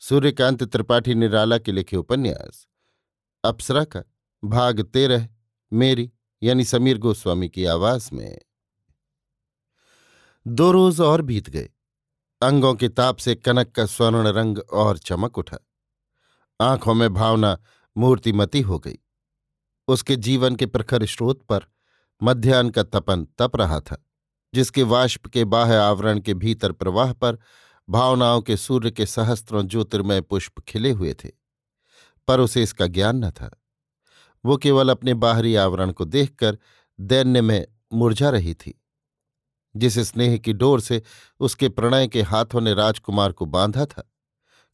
सूर्यकांत त्रिपाठी निराला के लिखे उपन्यास, अप्सरा का, भाग तेरह, मेरी, यानी समीर गोस्वामी की आवाज़ में। दो रोज और बीत गए। अंगों के ताप से कनक का स्वर्ण रंग और चमक उठा। आँखों में भावना मूर्तिमती हो गई। उसके जीवन के प्रखर स्रोत पर मध्यान्ह का तपन तप रहा था, जिसके वाष्प के बाह्य आवरण के भीतर प्रवाह पर भावनाओं के सूर्य के सहस्त्रों ज्योतिर्मय पुष्प खिले हुए थे, पर उसे इसका ज्ञान न था। वो केवल अपने बाहरी आवरण को देखकर दैन्य में मुरझा रही थी, जिस स्नेह की डोर से उसके प्रणय के हाथों ने राजकुमार को बांधा था।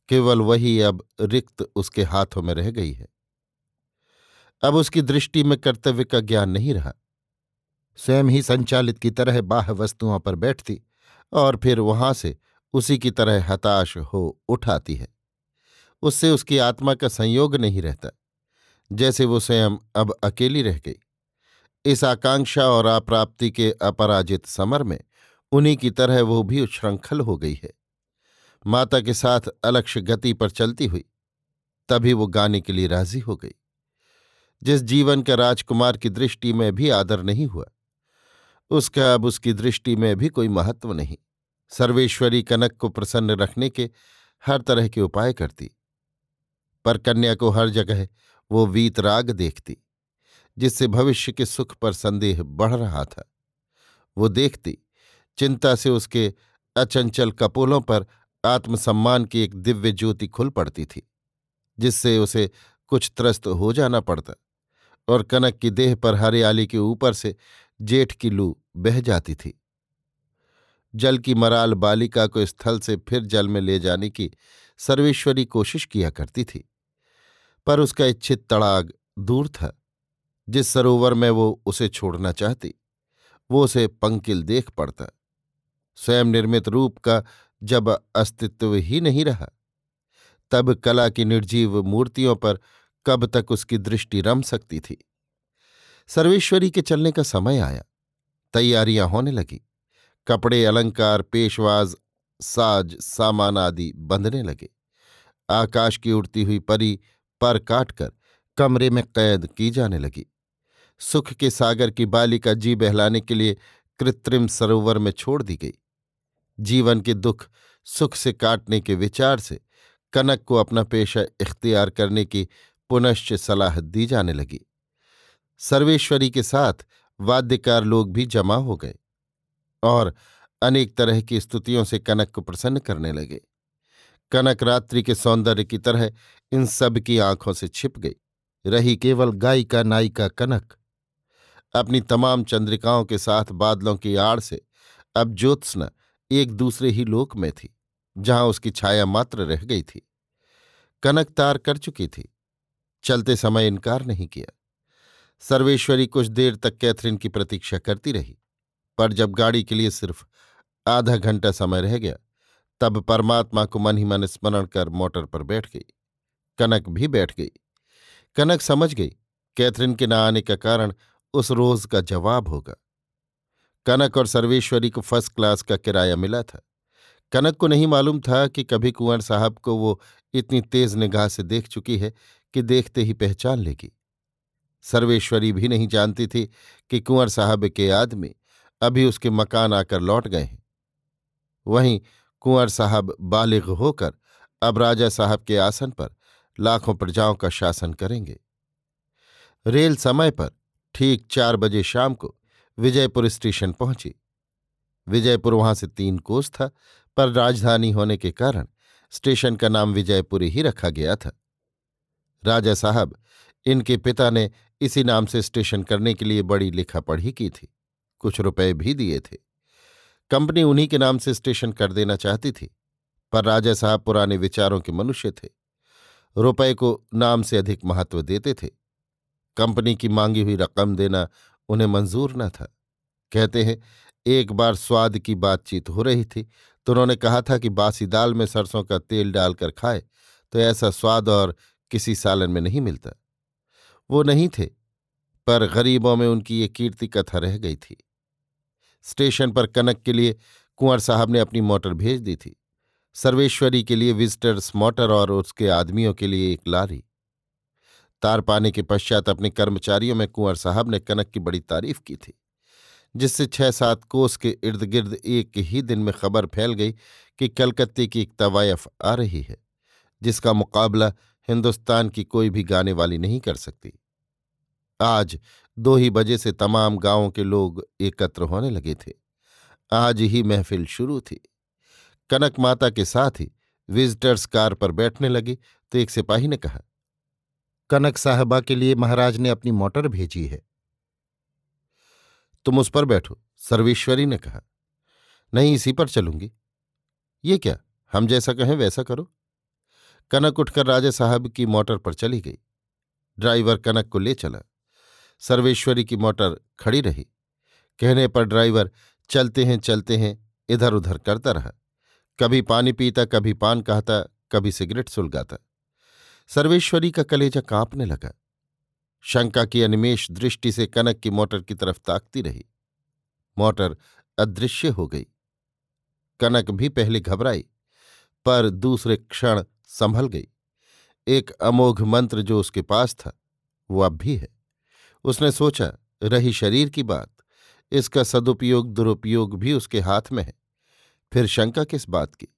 केवल वही अब रिक्त उसके हाथों में रह गई है। अब उसकी दृष्टि में कर्तव्य का ज्ञान नहीं रहा। स्वयं ही संचालित की तरह बाह्य वस्तुओं पर बैठती और फिर वहाँ से उसी की तरह हताश हो उठाती है। उससे उसकी आत्मा का संयोग नहीं रहता। जैसे वो स्वयं अब अकेली रह गई। इस आकांक्षा और अप्राप्ति के अपराजित समर में उन्हीं की तरह वो भी उच्छृंखल हो गई है। माता के साथ अलक्ष्य गति पर चलती हुई, तभी वो गाने के लिए राज़ी हो गई। जिस जीवन का राजकुमार की दृष्टि में भी आदर नहीं हुआ, उसका अब उसकी दृष्टि में भी कोई महत्व नहीं। सर्वेश्वरी कनक को प्रसन्न रखने के हर तरह के उपाय करती, पर कन्या को हर जगह वो वीतराग देखती, जिससे भविष्य के सुख पर संदेह बढ़ रहा था। वो देखती, चिंता से उसके अचंचल कपोलों पर आत्मसम्मान की एक दिव्य ज्योति खुल पड़ती थी, जिससे उसे कुछ त्रस्त हो जाना पड़ता और कनक की देह पर हरियाली के ऊपर से जेठ की लू बह जाती थी। जल की मराल बालिका को स्थल से फिर जल में ले जाने की सर्वेश्वरी कोशिश किया करती थी। पर उसका इच्छित तड़ाग दूर था। जिस सरोवर में वो उसे छोड़ना चाहती, वो उसे पंकिल देख पड़ता। स्वयं निर्मित रूप का जब अस्तित्व ही नहीं रहा, तब कला की निर्जीव मूर्तियों पर कब तक उसकी दृष्टि रम सकती थी। सर्वेश्वरी के चलने का समय आया। तैयारियाँ होने लगी। कपड़े, अलंकार, पेशवाज, साज, सामान आदि बंधने लगे। आकाश की उड़ती हुई परी पर काटकर कमरे में कैद की जाने लगी। सुख के सागर की बालिका जी बहलाने के लिए कृत्रिम सरोवर में छोड़ दी गई। जीवन के दुख, सुख से काटने के विचार से कनक को अपना पेशा इख्तियार करने की पुनश्च सलाह दी जाने लगी। सर्वेश्वरी के साथ वाद्यकार लोग भी जमा हो गए। और अनेक तरह की स्तुतियों से कनक को प्रसन्न करने लगे। कनक रात्रि के सौंदर्य की तरह इन सब की आँखों से छिप गई। रही केवल गायिका नायिका कनक। अपनी तमाम चंद्रिकाओं के साथ बादलों की आड़ से अब ज्योत्सना एक दूसरे ही लोक में थी, जहाँ उसकी छाया मात्र रह गई थी। कनक तार कर चुकी थी। चलते समय इनकार नहीं किया। सर्वेश्वरी कुछ देर तक कैथरीन की प्रतीक्षा करती रही। पर जब गाड़ी के लिए सिर्फ़ आधा घंटा समय रह गया, तब परमात्मा को मन ही मन स्मरण कर मोटर पर बैठ गई। कनक भी बैठ गई। कनक समझ गई, कैथरीन के न आने का कारण उस रोज का जवाब होगा। कनक और सर्वेश्वरी को फ़र्स्ट क्लास का किराया मिला था। कनक को नहीं मालूम था कि कभी कुंवर साहब को वो इतनी तेज निगाह से देख चुकी है कि देखते ही पहचान लेगी। सर्वेश्वरी भी नहीं जानती थी कि कुंवर साहब के आदमी अभी उसके मकान आकर लौट गए हैं। वहीं कुंवर साहब बालिग होकर अब राजा साहब के आसन पर लाखों प्रजाओं का शासन करेंगे। रेल समय पर ठीक चार बजे शाम को विजयपुर स्टेशन पहुँची। विजयपुर वहाँ से तीन कोस था, पर राजधानी होने के कारण स्टेशन का नाम विजयपुरी ही रखा गया था। राजा साहब, इनके पिता ने इसी नाम से स्टेशन करने के लिए बड़ी लिखा पढ़ी की थी। कुछ रुपए भी दिए थे। कंपनी उन्हीं के नाम से स्टेशन कर देना चाहती थी, पर राजा साहब पुराने विचारों के मनुष्य थे। रुपए को नाम से अधिक महत्व देते थे। कंपनी की मांगी हुई रकम देना उन्हें मंजूर न था। कहते हैं, एक बार स्वाद की बातचीत हो रही थी तो उन्होंने कहा था कि बासी दाल में सरसों का तेल डालकर खाए तो ऐसा स्वाद और किसी सालन में नहीं मिलता। वो नहीं थे, पर गरीबों में उनकी ये कीर्ति कथा रह गई थी। स्टेशन पर कनक के लिए कुंवर साहब ने अपनी मोटर भेज दी थी। सर्वेश्वरी के लिए विजिटर्स मोटर और उसके आदमियों के लिए एक लारी। तार पाने के पश्चात अपने कर्मचारियों में कुंवर साहब ने कनक की बड़ी तारीफ़ की थी, जिससे छह सात कोस के इर्द गिर्द एक ही दिन में खबर फैल गई कि कलकत्ते की एक तवायफ आ रही है, जिसका मुकाबला हिंदुस्तान की कोई भी गाने वाली नहीं कर सकती। आज दो ही बजे से तमाम गाँवों के लोग एकत्र होने लगे थे। आज ही महफिल शुरू थी। कनक माता के साथ ही विजिटर्स कार पर बैठने लगे तो एक सिपाही ने कहा, कनक साहबा के लिए महाराज ने अपनी मोटर भेजी है। तुम उस पर बैठो, सर्वेश्वरी ने कहा। नहीं, इसी पर चलूँगी। ये क्या, हम जैसा कहें वैसा करो। कनक उठकर राजा साहब की मोटर पर चली गई। ड्राइवर कनक को ले चला। सर्वेश्वरी की मोटर खड़ी रही। कहने पर ड्राइवर, चलते हैं चलते हैं इधर उधर करता रहा। कभी पानी पीता, कभी पान कहता, कभी सिगरेट सुलगाता। सर्वेश्वरी का कलेजा कांपने लगा। शंका की अनिमेश दृष्टि से कनक की मोटर की तरफ़ ताकती रही। मोटर अदृश्य हो गई। कनक भी पहले घबराई, पर दूसरे क्षण संभल गई। एक अमोघ मंत्र जो उसके पास था, वो अब भी है। उसने सोचा, रही शरीर की बात। इसका सदुपयोग दुरुपयोग भी उसके हाथ में है। फिर शंका किस बात की?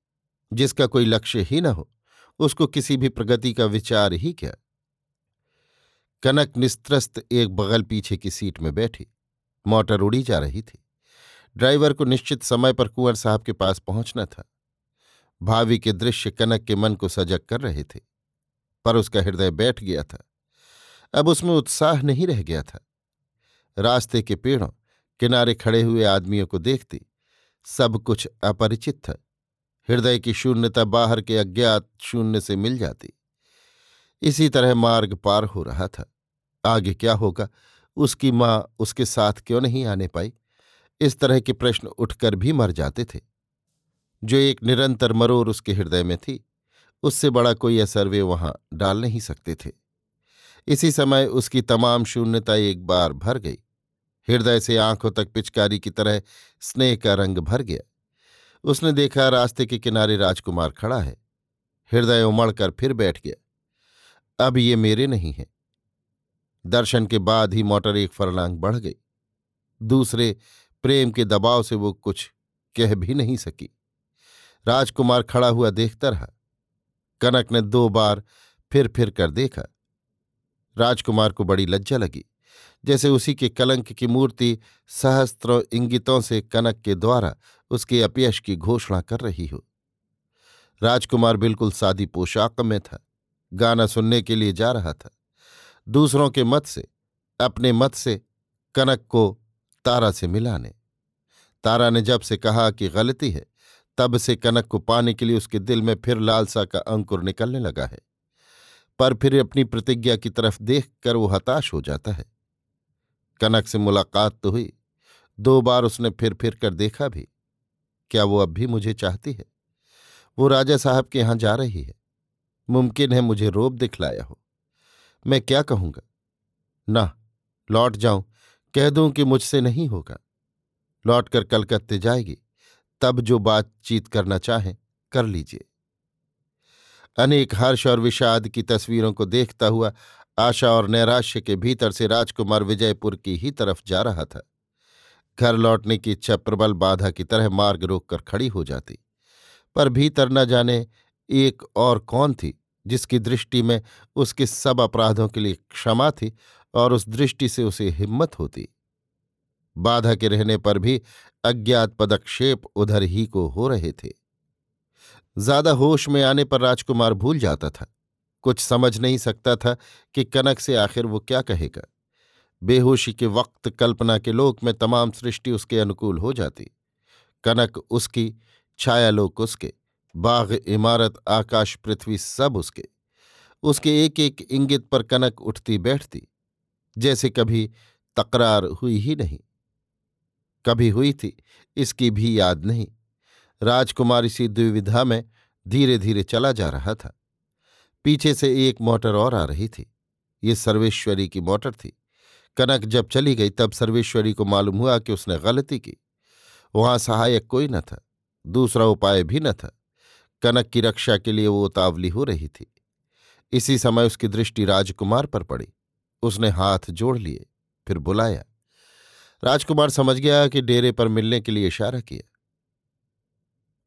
जिसका कोई लक्ष्य ही न हो, उसको किसी भी प्रगति का विचार ही क्या? कनक निस्त्रस्त एक बगल पीछे की सीट में बैठी। मोटर उड़ी जा रही थी। ड्राइवर को निश्चित समय पर कुंवर साहब के पास पहुँचना था। भावी के दृश्य कनक के मन को सजग कर रहे थे। पर उसका हृदय बैठ गया था। अब उसमें उत्साह नहीं रह गया था। रास्ते के पेड़ों, किनारे खड़े हुए आदमियों को देखती सब कुछ अपरिचित था। हृदय की शून्यता बाहर के अज्ञात शून्य से मिल जाती। इसी तरह मार्ग पार हो रहा था। आगे क्या होगा? उसकी माँ उसके साथ क्यों नहीं आने पाई? इस तरह के प्रश्न उठकर भी मर जाते थे। जो एक निरंतर मरोर उसके हृदय में थी, उससे बड़ा कोई असर वे वहाँ डाल नहीं सकते थे। इसी समय उसकी तमाम शून्यता एक बार भर गई। हृदय से आँखों तक पिचकारी की तरह स्नेह का रंग भर गया। उसने देखा रास्ते के किनारे राजकुमार खड़ा है। हृदय उमड़कर फिर बैठ गया। अब ये मेरे नहीं है। दर्शन के बाद ही मोटर एक फरलांग बढ़ गई। दूसरे प्रेम के दबाव से वो कुछ कह भी नहीं सकी। राजकुमार खड़ा हुआ देखता रहा। कनक ने दो बार फिर फिर कर देखा। राजकुमार को बड़ी लज्जा लगी। जैसे उसी के कलंक की मूर्ति सहस्त्रों इंगितों से कनक के द्वारा उसके अपयश की घोषणा कर रही हो। राजकुमार बिल्कुल सादी पोशाक में था, गाना सुनने के लिए जा रहा था। दूसरों के मत से, अपने मत से कनक को तारा से मिलाने। तारा ने जब से कहा कि गलती है, तब से कनक को पाने के लिए उसके दिल में फिर लालसा का अंकुर निकलने लगा है। पर फिर अपनी प्रतिज्ञा की तरफ़ देखकर वो हताश हो जाता है। कनक से मुलाकात तो हुई। दो बार उसने फिर फिर कर देखा भी। क्या वो अब भी मुझे चाहती है? वो राजा साहब के यहाँ जा रही है। मुमकिन है मुझे रोब दिखलाया हो। मैं क्या कहूँगा? ना, लौट जाऊँ। कह दूँ कि मुझसे नहीं होगा। लौटकर कलकत्ते जाएगी। तब जो बातचीत करना चाहें, कर लीजिए। अनेक हर्ष और विषाद की तस्वीरों को देखता हुआ आशा और नैराश्य के भीतर से राजकुमार विजयपुर की ही तरफ़ जा रहा था। घर लौटने की इच्छा प्रबल बाधा की तरह मार्ग रोककर खड़ी हो जाती। पर भीतर न जाने एक और कौन थी, जिसकी दृष्टि में उसके सब अपराधों के लिए क्षमा थी और उस दृष्टि से उसे हिम्मत होती। बाधा के रहने पर भी अज्ञात पदक्षेप उधर ही को हो रहे थे। ज़्यादा होश में आने पर राजकुमार भूल जाता था। कुछ समझ नहीं सकता था कि कनक से आखिर वो क्या कहेगा। बेहोशी के वक्त कल्पना के लोक में तमाम सृष्टि उसके अनुकूल हो जाती। कनक उसकी छायालोक उसके, बाघ, इमारत, आकाश, पृथ्वी सब उसके। उसके एक एक इंगित पर कनक उठती बैठती, जैसे कभी तकरार हुई ही नहीं। कभी हुई थी, इसकी भी याद नहीं। राजकुमार इसी द्विविधा में धीरे धीरे चला जा रहा था। पीछे से एक मोटर और आ रही थी। ये सर्वेश्वरी की मोटर थी। कनक जब चली गई, तब सर्वेश्वरी को मालूम हुआ कि उसने गलती की। वहाँ सहायक कोई न था। दूसरा उपाय भी न था। कनक की रक्षा के लिए वो उतावली हो रही थी। इसी समय उसकी दृष्टि राजकुमार पर पड़ी। उसने हाथ जोड़ लिए, फिर बुलाया। राजकुमार समझ गया कि डेरे पर मिलने के लिए इशारा किया।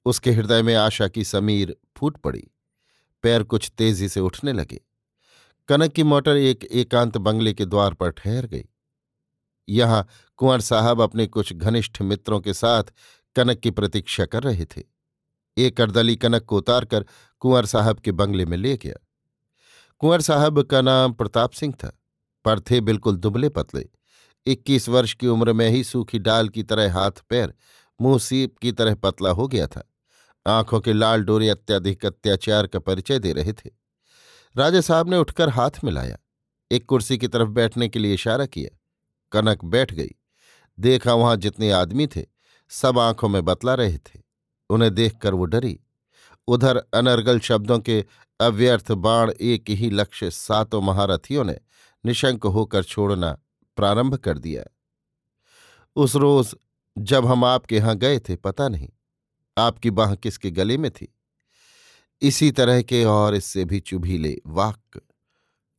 उसके हृदय में आशा की समीर फूट पड़ी। पैर कुछ तेज़ी से उठने लगे। कनक की मोटर एक एकांत बंगले के द्वार पर ठहर गई। यहाँ कुंवर साहब अपने कुछ घनिष्ठ मित्रों के साथ कनक की प्रतीक्षा कर रहे थे। एक करदली कनक को उतारकर कुंवर साहब के बंगले में ले गया। कुंवर साहब का नाम प्रताप सिंह था, पर थे बिल्कुल दुबले पतले। इक्कीस वर्ष की उम्र में ही सूखी डाल की तरह हाथ पैर मुँह सीप की तरह पतला हो गया था। आँखों के लाल डोरे अत्याधिक अत्याचार का परिचय दे रहे थे। राजा साहब ने उठकर हाथ मिलाया। एक कुर्सी की तरफ़ बैठने के लिए इशारा किया। कनक बैठ गई। देखा वहाँ जितने आदमी थे, सब आँखों में बतला रहे थे। उन्हें देखकर वो डरी। उधर अनर्गल शब्दों के अव्यर्थ बाण एक ही लक्ष्य सातों महारथियों ने निशंक होकर छोड़ना प्रारंभ कर दिया। उस रोज जब हम आपके यहाँ गए थे, पता नहीं आपकी बाह किसके गले में थी? इसी तरह के और इससे भी चुभीले वाक्य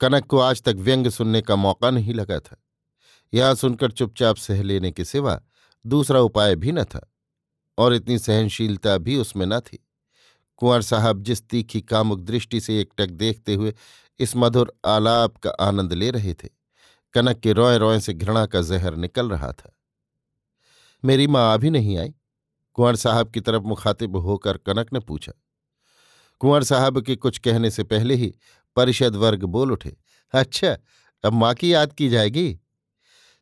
कनक को आज तक व्यंग सुनने का मौका नहीं लगा था। यहाँ सुनकर चुपचाप सह लेने के सिवा दूसरा उपाय भी न था और इतनी सहनशीलता भी उसमें न थी। कुंवर साहब जिस तीखी कामुक दृष्टि से एकटक देखते हुए इस मधुर आलाप का आनंद ले रहे थे, कनक के रोए रोए से घृणा का जहर निकल रहा था। मेरी माँ अभी नहीं आई। कुंवर साहब की तरफ़ मुखातिब होकर कनक ने पूछा। कुंवर साहब के कुछ कहने से पहले ही परिषद वर्ग बोल उठे अच्छा अब माँ की याद की जाएगी?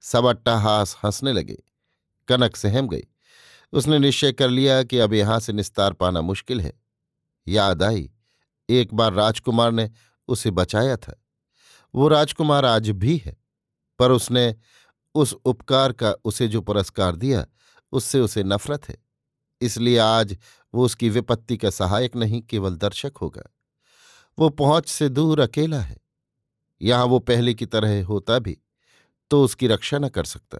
सब अट्टाहास हंसने लगे। कनक सहम गई। उसने निश्चय कर लिया कि अब यहाँ से निस्तार पाना मुश्किल है। याद आई। एक बार राजकुमार ने उसे बचाया था। वो राजकुमार आज भी है, पर उसने उस उपकार का उसे जो पुरस्कार दिया, उससे उसे नफरत है। इसलिए आज वो उसकी विपत्ति का सहायक नहीं, केवल दर्शक होगा। वो पहुँच से दूर अकेला है। यहाँ वो पहले की तरह होता भी तो उसकी रक्षा न कर सकता।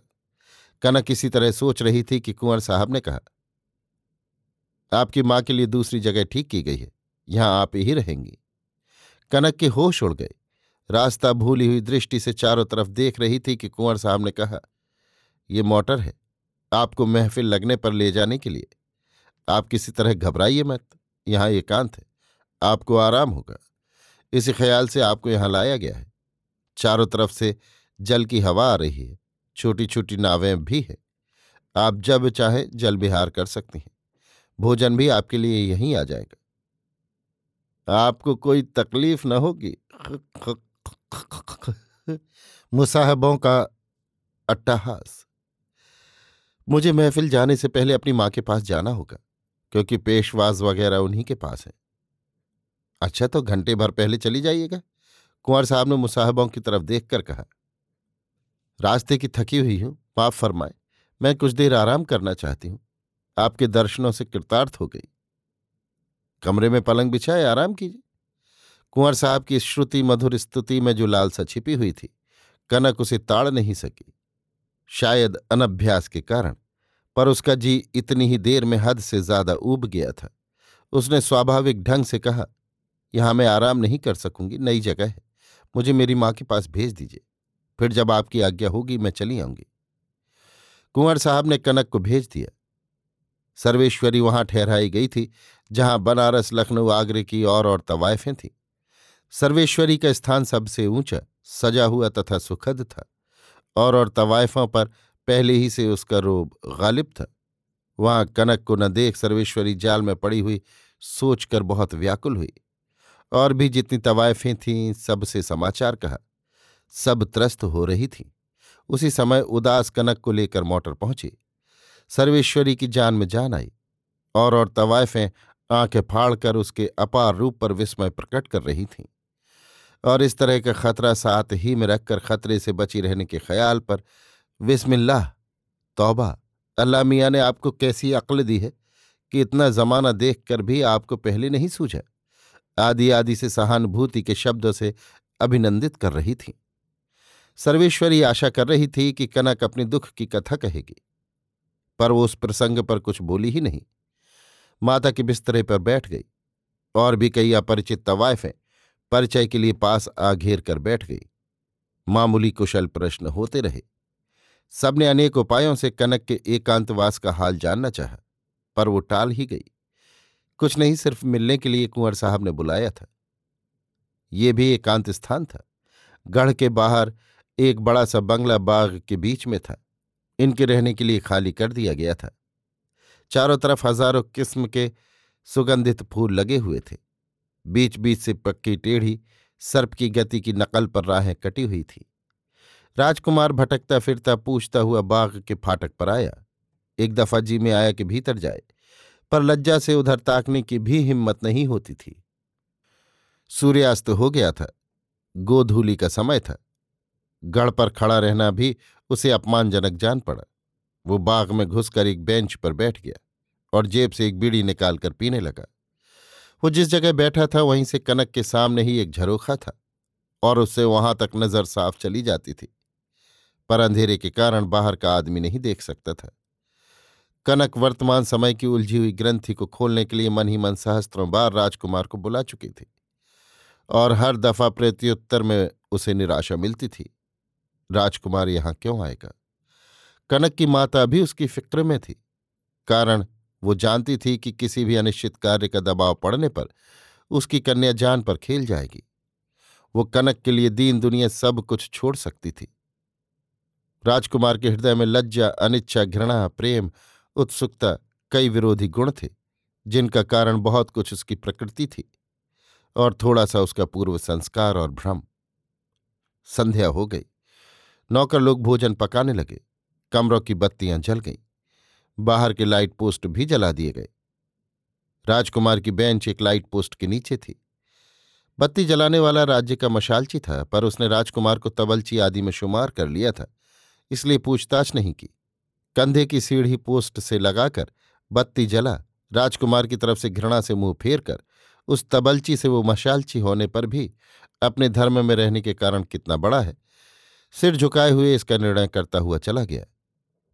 कनक इसी तरह सोच रही थी कि कुंवर साहब ने कहा, आपकी माँ के लिए दूसरी जगह ठीक की गई है, यहाँ आप ही रहेंगी। कनक के होश उड़ गए। रास्ता भूली हुई दृष्टि से चारों तरफ़ देख रही थी कि कुंवर साहब ने कहा यह मोटर है, आपको महफिल लगने पर ले जाने के लिए। आप किसी तरह घबराइए मत, यहाँ एकांत है, आपको आराम होगा। इसी ख्याल से आपको यहाँ लाया गया है। चारों तरफ़ से जल की हवा आ रही है छोटी छोटी नावें भी हैं। आप जब चाहें जल विहार कर सकती हैं। भोजन भी आपके लिए यहीं आ जाएगा। आपको कोई तकलीफ़ न होगी। मुसाहबों का अट्टहास। मुझे महफिल जाने से पहले अपनी माँ के पास जाना होगा। क्योंकि पेशवाज वगैरह उन्हीं के पास है। अच्छा तो घंटे भर पहले चली जाइएगा, कुंवर साहब ने मुसाहबों की तरफ़ देखकर कहा। रास्ते की थकी हुई हूँ, माफ़ फरमाए, मैं कुछ देर आराम करना चाहती हूँ। आपके दर्शनों से कृतार्थ हो गई। कमरे में पलंग बिछाए, आराम कीजिए। कुंवर साहब की श्रुति, मधुर स्तुति में जो लालसा छिपी हुई थी, कनक उसे ताड़ नहीं सकी। शायद अनभ्यास के कारण। पर उसका जी इतनी ही देर में हद से ज़्यादा ऊब गया था। उसने स्वाभाविक ढंग से कहा, यहाँ मैं आराम नहीं कर सकूँगी, नई जगह है। मुझे मेरी माँ के पास भेज दीजिए। फिर जब आपकी आज्ञा होगी, मैं चली आऊँगी। कुंवर साहब ने कनक को भेज दिया। सर्वेश्वरी वहाँ ठहराई गई थी, जहाँ बनारस, लखनऊ, आगरे की और और तवायफें थीं। सर्वेश्वरी का स्थान सबसे ऊँचा, सजा हुआ तथा सुखद था। और और तवायफों पर पहले ही से उसका रोब गालिब था। वहाँ कनक को न देख सर्वेश्वरी जाल में पड़ी हुई सोचकर बहुत व्याकुल हुई। और भी जितनी तवायफें थीं सबसे समाचार कहा, सब त्रस्त हो रही थीं। उसी समय उदास कनक को लेकर मोटर पहुँची। सर्वेश्वरी की जान में जान आई और और तवायफें आँखें फाड़कर उसके अपार रूप पर विस्मय प्रकट कर रही थीं। और इस तरह का खतरा साथ ही में रखकर खतरे से बची रहने के ख्याल पर विस्मिल्लाह तौबा। अल्लाह मियाँ ने आपको कैसी अक्ल दी है कि इतना जमाना देख कर भी आपको पहले नहीं सूझा? आदि आदि से सहानुभूति के शब्दों से अभिनंदित कर रही थी। सर्वेश्वरी आशा कर रही थी कि कनक अपनी दुख की कथा कहेगी, पर वो उस प्रसंग पर कुछ बोली ही नहीं। माता के बिस्तरे पर बैठ गई, और भी कई अपरिचित तवायफें परिचय के लिए पास आ घेर कर बैठ गई। मामूली कुशल प्रश्न होते रहे। सबने अनेक उपायों से कनक के एकांतवास का हाल जानना चाहा, पर वो टाल ही गई। कुछ नहीं, सिर्फ़ मिलने के लिए कुंवर साहब ने बुलाया था। ये भी एकांत स्थान था। गढ़ के बाहर एक बड़ा सा बंगला बाग के बीच में था। इनके रहने के लिए खाली कर दिया गया था। चारों तरफ़ हज़ारों किस्म के सुगंधित फूल लगे हुए थे। बीच बीच से पक्की टेढ़ी, सर्प की गति की नकल पर राहें कटी हुई थी। राजकुमार भटकता फिरता पूछता हुआ बाग के फाटक पर आया। एक दफ़ा जी में आया कि भीतर जाए, पर लज्जा से उधर ताकने की भी हिम्मत नहीं होती थी। सूर्यास्त हो गया था, गोधूली का समय था। गढ़ पर खड़ा रहना भी उसे अपमानजनक जान पड़ा। वो बाग में घुसकर एक बेंच पर बैठ गया और जेब से एक बीड़ी निकालकर पीने लगा। वो जिस जगह बैठा था, वहीं से कनक के सामने ही एक झरोखा था और उससे वहाँ तक नज़र साफ़ चली जाती थी। पर अंधेरे के कारण बाहर का आदमी नहीं देख सकता था। कनक वर्तमान समय की उलझी हुई ग्रंथि को खोलने के लिए मन ही मन सहस्त्रों बार राजकुमार को बुला चुकी थी और हर दफ़ा प्रत्युत्तर में उसे निराशा मिलती थी। राजकुमार यहाँ क्यों आएगा? कनक की माता भी उसकी फ़िक्र में थी, कारण वो जानती थी कि किसी भी अनिश्चित कार्य का दबाव पड़ने पर उसकी कन्या जान पर खेल जाएगी। वो कनक के लिए दीन दुनिया सब कुछ छोड़ सकती थी। राजकुमार के हृदय में लज्जा, अनिच्छा, घृणा, प्रेम, उत्सुकता कई विरोधी गुण थे, जिनका कारण बहुत कुछ उसकी प्रकृति थी और थोड़ा सा उसका पूर्व संस्कार और भ्रम। संध्या हो गई। नौकर लोग भोजन पकाने लगे। कमरों की बत्तियाँ जल गईं। बाहर के लाइट पोस्ट भी जला दिए गए। राजकुमार की बेंच एक लाइट पोस्ट के नीचे थी। बत्ती जलाने वाला राज्य का मशालची था, पर उसने राजकुमार को तबलची आदि में शुमार कर लिया था। इसलिए पूछताछ नहीं की। कंधे की सीढ़ी पोस्ट से लगाकर बत्ती जला, राजकुमार की तरफ़ से घृणा से मुँह फेर कर उस तबलची से वो मशालची होने पर भी अपने धर्म में रहने के कारण कितना बड़ा है, सिर झुकाए हुए इसका निर्णय करता हुआ चला गया।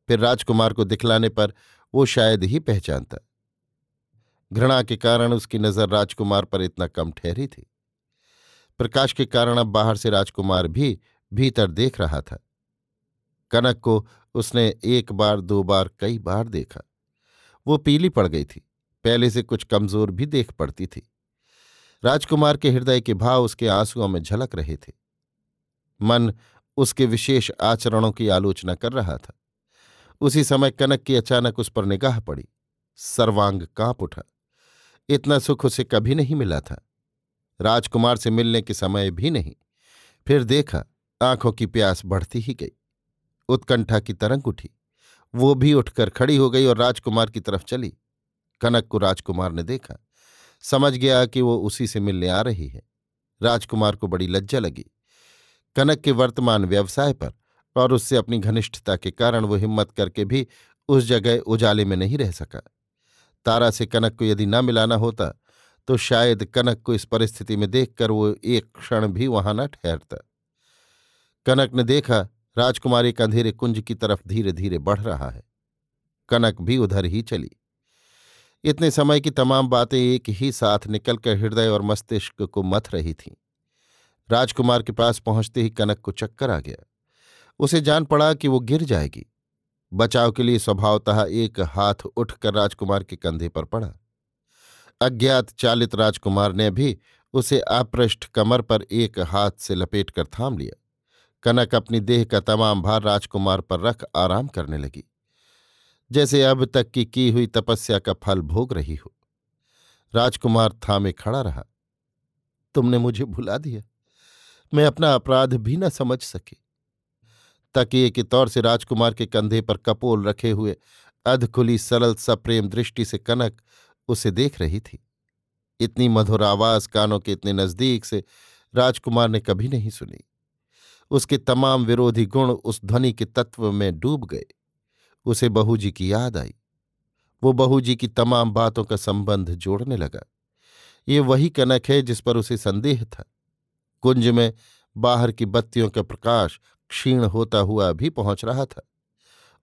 फिर राजकुमार को दिखलाने पर वो शायद ही पहचानता। घृणा के कारण उसकी नज़र राजकुमार पर इतना कम ठहरी थी। प्रकाश के कारण अब बाहर से राजकुमार भी भीतर देख रहा था। कनक को उसने एक बार, दो बार, कई बार देखा। वो पीली पड़ गई थी। पहले से कुछ कमज़ोर भी देख पड़ती थी। राजकुमार के हृदय के भाव उसके आंसुओं में झलक रहे थे। मन उसके विशेष आचरणों की आलोचना कर रहा था। उसी समय कनक की अचानक उस पर निगाह पड़ी। सर्वांग काँप उठा। इतना सुख उसे कभी नहीं मिला था। राजकुमार से मिलने के समय भी नहीं। फिर देखा, आँखों की प्यास बढ़ती ही गई। उत्कंठा की तरंग उठी। वो भी उठकर खड़ी हो गई और राजकुमार की तरफ़ चली। कनक को राजकुमार ने देखा। समझ गया कि वो उसी से मिलने आ रही है। राजकुमार को बड़ी लज्जा लगी। कनक के वर्तमान व्यवसाय पर और उससे अपनी घनिष्ठता के कारण वो हिम्मत करके भी उस जगह उजाले में नहीं रह सका। तारा से कनक को यदि न मिलाना होता तो शायद कनक को इस परिस्थिति में देखकर वो एक क्षण भी वहाँ न ठहरता। कनक ने देखा राजकुमारी एक अंधेरे कुंज की तरफ़ धीरे धीरे बढ़ रहा है। कनक भी उधर ही चली। इतने समय की तमाम बातें एक ही साथ निकलकर हृदय और मस्तिष्क को मथ रही थीं। राजकुमार के पास पहुँचते ही कनक को चक्कर आ गया। उसे जान पड़ा कि वो गिर जाएगी। बचाव के लिए स्वभावतः एक हाथ उठकर राजकुमार के कंधे पर पड़ा। अज्ञात चालित राजकुमार ने भी उसे अपृष्ठ कमर पर एक हाथ से लपेटकर थाम लिया। कनक अपनी देह का तमाम भार राजकुमार पर रख आराम करने लगी। जैसे अब तक की की हुई तपस्या का फल भोग रही हो। राजकुमार थामे खड़ा रहा। तुमने मुझे भुला दिया। मैं अपना अपराध भी न समझ सके। तकिए के तौर से राजकुमार के कंधे पर कपोल रखे हुए अधखुली सरल सप्रेम दृष्टि से कनक उसे देख रही थी। इतनी मधुर आवाज़ कानों के इतने नज़दीक से राजकुमार ने कभी नहीं सुनी। उसके तमाम विरोधी गुण उस ध्वनि के तत्व में डूब गए। उसे बहू जी की याद आई। वो बहू जी की तमाम बातों का संबंध जोड़ने लगा। ये वही कनक है जिस पर उसे संदेह था। कुंज में बाहर की बत्तियों का प्रकाश क्षीण होता हुआ भी पहुँच रहा था।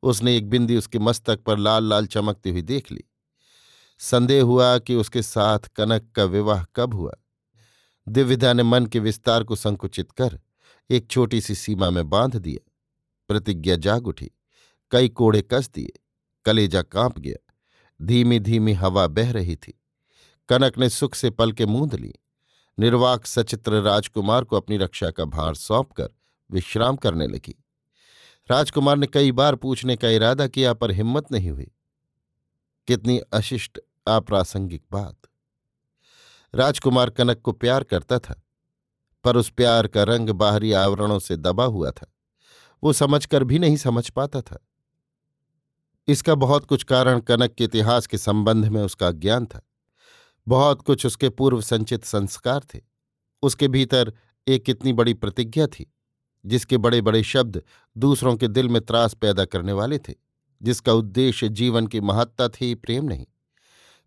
उसने एक बिंदी उसके मस्तक पर लाल लाल चमकती हुई देख ली। संदेह हुआ कि उसके साथ कनक का विवाह कब हुआ। दिव्यदा ने मन के विस्तार को संकुचित कर एक छोटी सी सीमा में बाँध दिया प्रतिज्ञा जाग उठी, कई कोड़े कस दिए, कलेजा काँप गया धीमी धीमी हवा बह रही थी। कनक ने सुख से पल के मूंद ली। निर्वाक सचित्र राजकुमार को अपनी रक्षा का भार सौंपकर विश्राम करने लगी। राजकुमार ने कई बार पूछने का इरादा किया, पर हिम्मत नहीं हुई। कितनी अशिष्ट, अप्रासंगिक बात। राजकुमार कनक को प्यार करता था। पर उस प्यार का रंग बाहरी आवरणों से दबा हुआ था। वो समझकर भी नहीं समझ पाता था। इसका बहुत कुछ कारण कनक के इतिहास के संबंध में उसका ज्ञान था। बहुत कुछ उसके पूर्व संचित संस्कार थे। उसके भीतर एक कितनी बड़ी प्रतिज्ञा थी, जिसके बड़े बड़े शब्द दूसरों के दिल में त्रास पैदा करने वाले थे, जिसका उद्देश्य जीवन की महत्ता थी, प्रेम नहीं।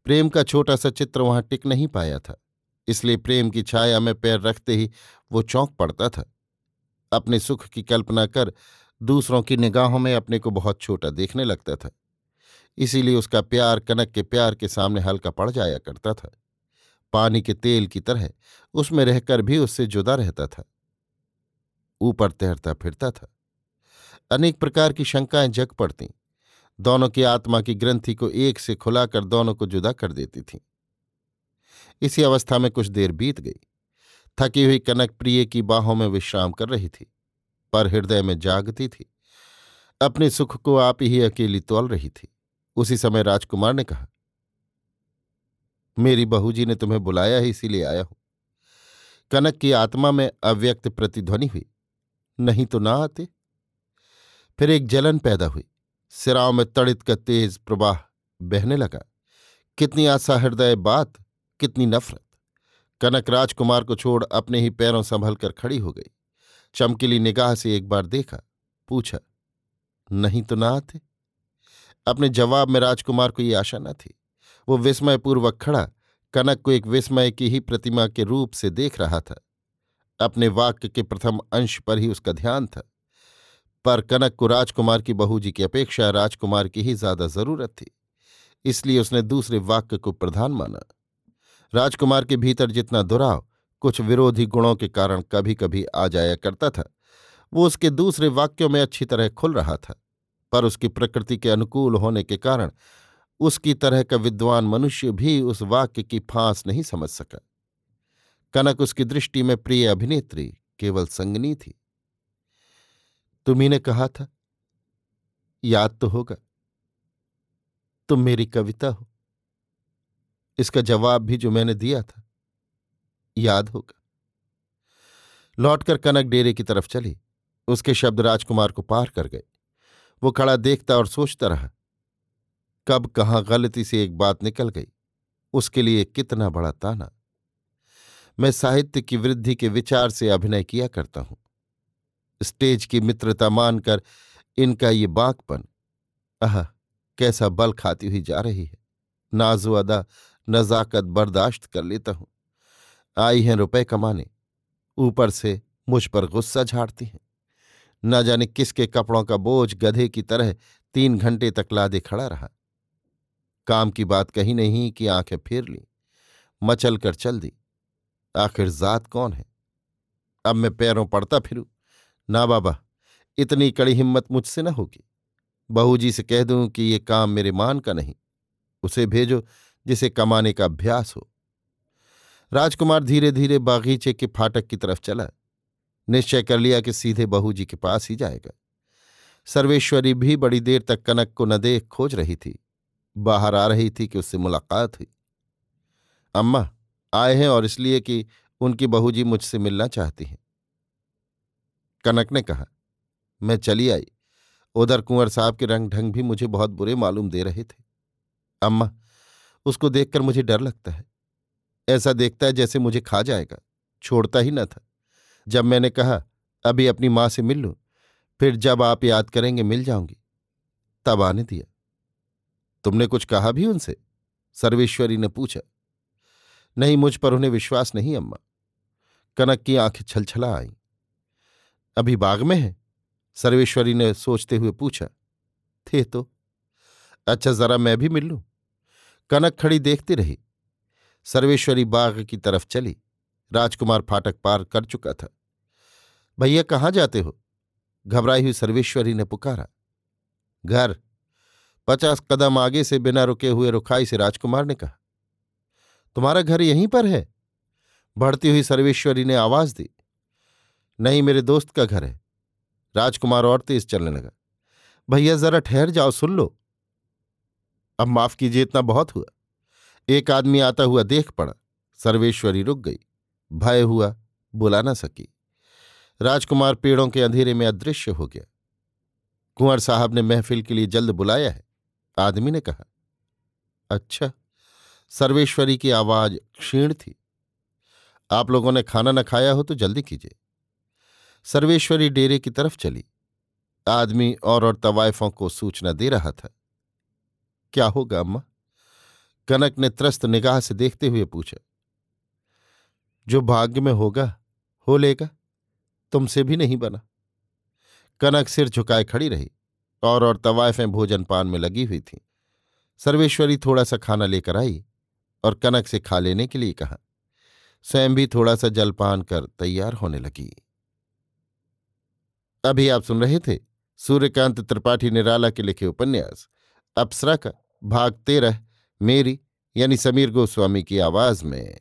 प्रेम का छोटा सा चित्र वहाँ टिक नहीं पाया था। इसलिए प्रेम की छाया में पैर रखते ही वो चौंक पड़ता था। अपने सुख की कल्पना कर दूसरों की निगाहों में अपने को बहुत छोटा देखने लगता था। इसीलिए उसका प्यार कनक के प्यार के सामने हल्का पड़ जाया करता था। पानी के तेल की तरह उसमें रहकर भी उससे जुदा रहता था। ऊपर तैरता फिरता था। अनेक प्रकार की शंकाएँ जग पड़ती। दोनों की आत्मा की ग्रंथि को एक से खुलाकर दोनों को जुदा कर देती थीं। इसी अवस्था में कुछ देर बीत गई। थकी हुई कनक प्रिय की बाहों में विश्राम कर रही थी, पर हृदय में जागती थी। अपने सुख को आप ही अकेली तोल रही थी। उसी समय राजकुमार ने कहा, मेरी बहू जी ने तुम्हें बुलाया है इसीलिए आया हूँ। कनक की आत्मा में अव्यक्त प्रतिध्वनि हुई, नहीं तो ना आते? फिर एक जलन पैदा हुई। सिराओं में तड़ित का तेज प्रवाह बहने लगा। कितनी आशा हृदय बात कितनी नफरत। कनक राजकुमार को छोड़ अपने ही पैरों संभल कर खड़ी हो गई। चमकीली निगाह से एक बार देखा, पूछा, नहीं तो ना आते? अपने जवाब में राजकुमार को ये आशा न थी। वो विस्मयपूर्वक खड़ा, कनक को एक विस्मय की ही प्रतिमा के रूप से देख रहा था। अपने वाक्य के प्रथम अंश पर ही उसका ध्यान था। पर कनक को राजकुमार की बहू जी की अपेक्षा राजकुमार की ही ज़्यादा ज़रूरत थी। इसलिए उसने दूसरे वाक्य को प्रधान माना। राजकुमार के भीतर जितना दुराव, कुछ विरोधी गुणों के कारण कभी कभी आ जाया करता था। वो उसके दूसरे वाक्यों में अच्छी तरह खुल रहा था, पर उसकी प्रकृति के अनुकूल होने के कारण उसकी तरह का विद्वान मनुष्य भी उस वाक्य की फांस नहीं समझ सका। कनक उसकी दृष्टि में प्रिय अभिनेत्री, केवल संगनी थी। तुम्ही ने कहा था, याद तो होगा। तुम मेरी कविता हो। इसका जवाब भी जो मैंने दिया था। याद होगा। लौटकर कनक डेरे की तरफ़ चली। उसके शब्द राजकुमार को पार कर गए। वो खड़ा देखता और सोचता रहा, कब कहाँ गलती से एक बात निकल गई। उसके लिए कितना बड़ा ताना। मैं साहित्य की वृद्धि के विचार से अभिनय किया करता हूँ। स्टेज की मित्रता मानकर इनका ये बाकपन आह, कैसा बल खाती हुई जा रही है। नाजो नजाकत बर्दाश्त कर लेता हूँ। आई हैं रुपए कमाने, ऊपर से मुझ पर गुस्सा झाड़ती हैं। न जाने किसके कपड़ों का बोझ गधे की तरह तीन घंटे तक लादे खड़ा रहा। काम की बात कही नहीं कि आँखें फेर ली, मचल कर चल दी। आखिर जात कौन है? अब मैं पैरों पड़ता फिरूं। ना बाबा, इतनी कड़ी हिम्मत मुझसे न होगी। बहू जी से कह दूँ कि ये काम मेरे मान का नहीं। उसे भेजो जिसे कमाने का अभ्यास हो। राजकुमार धीरे धीरे बागीचे के फाटक की तरफ़ चला। निश्चय कर लिया कि सीधे बहू जी के पास ही जाएगा। सर्वेश्वरी भी बड़ी देर तक कनक को न देख खोज रही थी। बाहर आ रही थी कि उससे मुलाकात हुई। अम्मा, आए हैं और इसलिए कि उनकी बहू जी मुझसे मिलना चाहती हैं। कनक ने कहा, मैं चली आई। उधर कुंवर साहब के रंग ढंग भी मुझे बहुत बुरे मालूम दे रहे थे। अम्मा उसको देखकर मुझे डर लगता है। ऐसा देखता है जैसे मुझे खा जाएगा, छोड़ता ही न था। जब मैंने कहा, अभी अपनी माँ से मिल लूँ, फिर जब आप याद करेंगे मिल जाऊँगी। तब आने दिया। तुमने कुछ कहा भी उनसे? सर्वेश्वरी ने पूछा। नहीं, मुझ पर उन्हें विश्वास नहीं, अम्मा। कनक की आँखें छलछला आईं। अभी बाग में है? सर्वेश्वरी ने सोचते हुए पूछा। थे तो। अच्छा जरा मैं भी मिल लूँ? कनक खड़ी देखती रही। सर्वेश्वरी बाग की तरफ़ चली। राजकुमार फाटक पार कर चुका था। भैया, कहाँ जाते हो? घबराई हुई सर्वेश्वरी ने पुकारा। घर। पचास कदम आगे से बिना रुके हुए रुखाई से राजकुमार ने कहा, तुम्हारा घर यहीं पर है? बढ़ती हुई सर्वेश्वरी ने आवाज़ दी, नहीं, मेरे दोस्त का घर है। राजकुमार और तेज चलने लगा, भैया, जरा ठहर जाओ, सुन लो। अब माफ़ कीजिए, इतना बहुत हुआ। एक आदमी आता हुआ देख पड़ा। सर्वेश्वरी रुक गई। भय हुआ, बुला न सकी। राजकुमार पेड़ों के अंधेरे में अदृश्य हो गया। कुंवर साहब ने महफिल के लिए जल्द बुलाया है। आदमी ने कहा अच्छा। सर्वेश्वरी की आवाज़ क्षीण थी। आप लोगों ने खाना न खाया हो तो जल्दी कीजिए। सर्वेश्वरी डेरे की तरफ़ चली। आदमी और और तवायफों को सूचना दे रहा था। क्या होगा, अम्मा? कनक ने त्रस्त निगाह से देखते हुए पूछा। जो भाग्य में होगा, हो लेगा, तुमसे भी नहीं बना। कनक सिर झुकाए खड़ी रही और और तवायफें भोजन पान में लगी हुई थीं। सर्वेश्वरी थोड़ा सा खाना लेकर आई और कनक से खा लेने के लिए कहा। स्वयं भी थोड़ा सा जलपान कर तैयार होने लगी। अभी आप सुन रहे थे सूर्यकांत त्रिपाठी निराला के लिखे उपन्यास, अप्सरा का। भाग तेरह मेरी यानी समीर गोस्वामी की आवाज़ में।